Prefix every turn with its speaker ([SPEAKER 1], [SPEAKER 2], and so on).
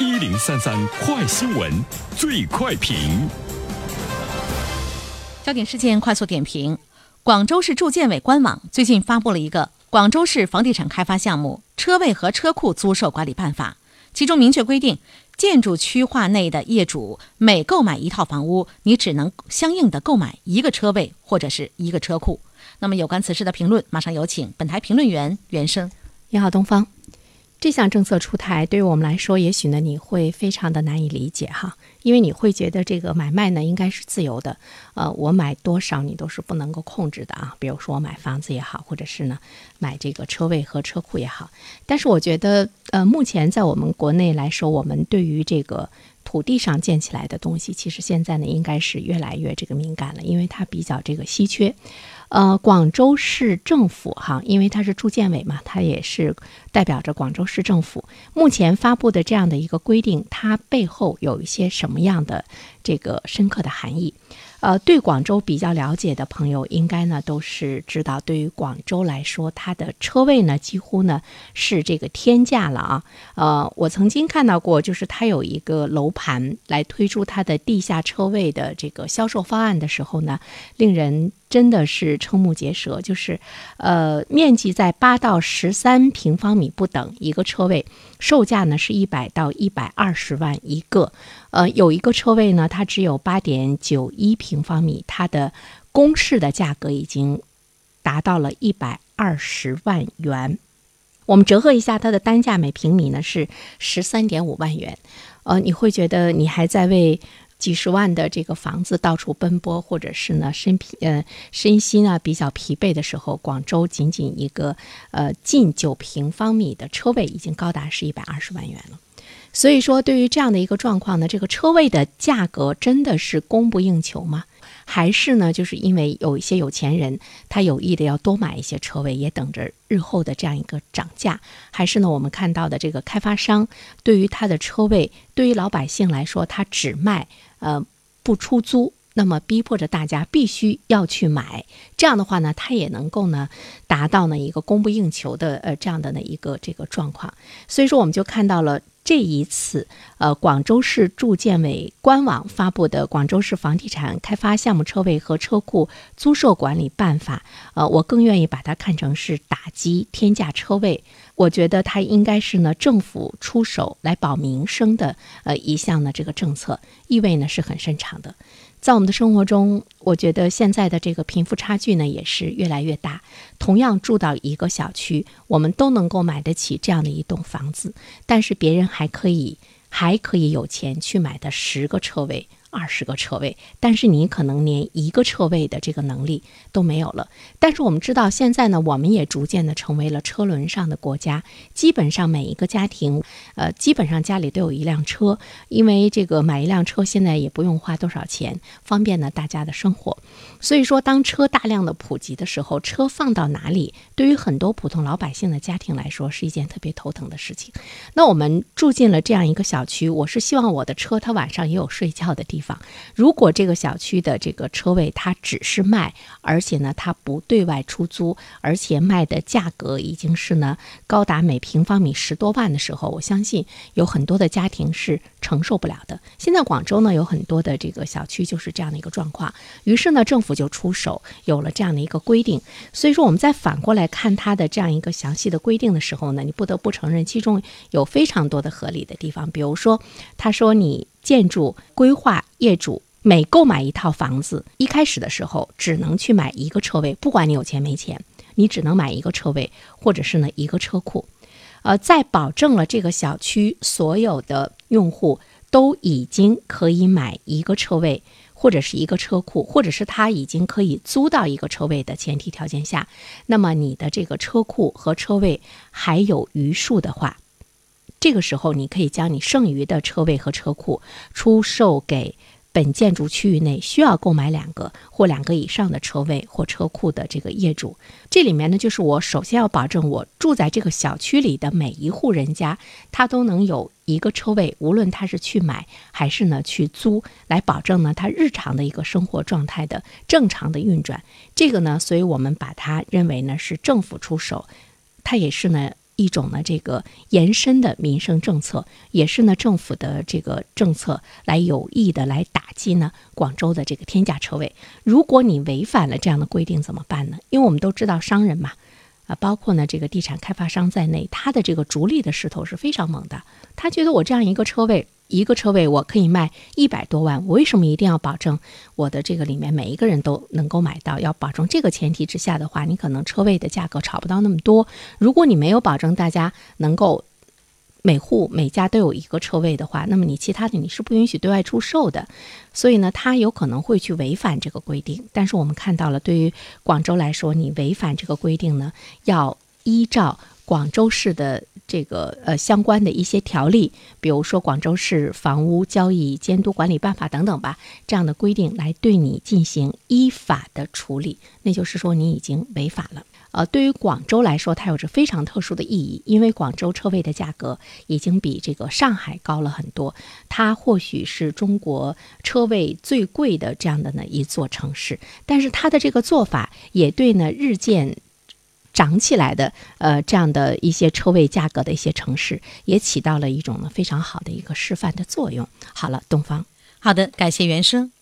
[SPEAKER 1] 一零三三快新闻，最快评。
[SPEAKER 2] 焦点事件快速点评：广州市住建委官网最近发布了一个《广州市房地产开发项目车位和车库租售管理办法》，其中明确规定，建筑区划内的业主每购买一套房屋，你只能相应的购买一个车位或者是一个车库。那么，有关此事的评论，马上有请本台评论员袁生。
[SPEAKER 3] 你好，东方。这项政策出台，对于我们来说，也许呢你会非常的难以理解哈，因为你会觉得这个买卖呢应该是自由的，呃，我买多少你都是不能够控制的啊。比如说我买房子也好，或者是呢买这个车位和车库也好。但是我觉得，呃，目前在我们国内来说，我们对于这个土地上建起来的东西，其实现在呢应该是越来越这个敏感了，因为它比较这个稀缺。呃，广州市政府哈，因为它是住建委嘛，它也是代表着广州市政府。目前发布的这样的一个规定，它背后有一些什么样的这个深刻的含义？呃，对广州比较了解的朋友，应该呢都是知道，对于广州来说，它的车位呢几乎呢是这个天价了啊。呃，我曾经看到过，就是它有一个楼盘来推出它的地下车位的这个销售方案的时候呢，令人。真的是瞠目结舌，就是，呃，面积在八到十三平方米不等，一个车位售价呢是一百到一百二十万一个，呃，有一个车位呢，它只有八点九一平方米，它的公示的价格已经达到了一百二十万元，我们折合一下，它的单价每平米呢是十三点五万元，呃，你会觉得你还在为。几十万的这个房子到处奔波，或者是呢身疲呃身心啊比较疲惫的时候，广州仅仅一个呃近九平方米的车位已经高达是一百二十万元了。所以说，对于这样的一个状况呢，这个车位的价格真的是供不应求吗？还是呢，就是因为有一些有钱人他有意的要多买一些车位，也等着日后的这样一个涨价？还是呢，我们看到的这个开发商对于他的车位，对于老百姓来说，他只卖呃不出租，那么逼迫着大家必须要去买，这样的话呢，它也能够呢达到呢一个供不应求的呃这样的呢一个这个状况。所以说，我们就看到了。这一次，呃，广州市住建委官网发布的《广州市房地产开发项目车位和车库租售管理办法》，呃，我更愿意把它看成是打击天价车位。我觉得它应该是呢，政府出手来保民生的，呃，一项呢这个政策，意味呢是很深长的。在我们的生活中，我觉得现在的这个贫富差距呢也是越来越大。同样住到一个小区，我们都能够买得起这样的一栋房子，但是别人还可以还可以有钱去买的十个车位。二十个车位，但是你可能连一个车位的这个能力都没有了。但是我们知道，现在呢，我们也逐渐的成为了车轮上的国家，基本上每一个家庭，呃，基本上家里都有一辆车，因为这个买一辆车现在也不用花多少钱，方便呢大家的生活。所以说，当车大量的普及的时候，车放到哪里，对于很多普通老百姓的家庭来说，是一件特别头疼的事情。那我们住进了这样一个小区，我是希望我的车它晚上也有睡觉的地方如果这个小区的这个车位它只是卖，而且呢它不对外出租，而且卖的价格已经是呢高达每平方米十多万的时候，我相信有很多的家庭是承受不了的。现在广州呢有很多的这个小区就是这样的一个状况，于是呢政府就出手，有了这样的一个规定。所以说我们再反过来看它的这样一个详细的规定的时候呢，你不得不承认其中有非常多的合理的地方，比如说他说你。建筑规划业主每购买一套房子，一开始的时候只能去买一个车位，不管你有钱没钱，你只能买一个车位，或者是呢一个车库。呃，在保证了这个小区所有的用户都已经可以买一个车位，或者是一个车库，或者是他已经可以租到一个车位的前提条件下，那么你的这个车库和车位还有余数的话。这个时候，你可以将你剩余的车位和车库出售给本建筑区域内需要购买两个或两个以上的车位或车库的这个业主。这里面呢，就是我首先要保证我住在这个小区里的每一户人家，他都能有一个车位，无论他是去买还是呢去租，来保证呢他日常的一个生活状态的正常的运转。这个呢，所以我们把它认为呢是政府出手，它也是呢。一种呢这个延伸的民生政策，也是呢政府的这个政策来有意的来打击呢广州的这个天价车位。如果你违反了这样的规定怎么办呢？因为我们都知道商人嘛。啊，包括呢这个地产开发商在内，他的这个逐利的势头是非常猛的。他觉得我这样一个车位，一个车位我可以卖一百多万，我为什么一定要保证我的这个里面每一个人都能够买到？要保证这个前提之下的话，你可能车位的价格炒不到那么多。如果你没有保证大家能够。每户每家都有一个车位的话，那么你其他的你是不允许对外出售的，所以呢，他有可能会去违反这个规定。但是我们看到了，对于广州来说，你违反这个规定呢，要依照广州市的这个呃相关的一些条例，比如说《广州市房屋交易监督管理办法》等等吧，这样的规定来对你进行依法的处理。那就是说，你已经违法了。呃，对于广州来说，它有着非常特殊的意义，因为广州车位的价格已经比这个上海高了很多。它或许是中国车位最贵的这样的呢一座城市，但是它的这个做法也对呢日渐涨起来的呃这样的一些车位价格的一些城市，也起到了一种呢非常好的一个示范的作用。好了，东方，
[SPEAKER 2] 好的，感谢袁生。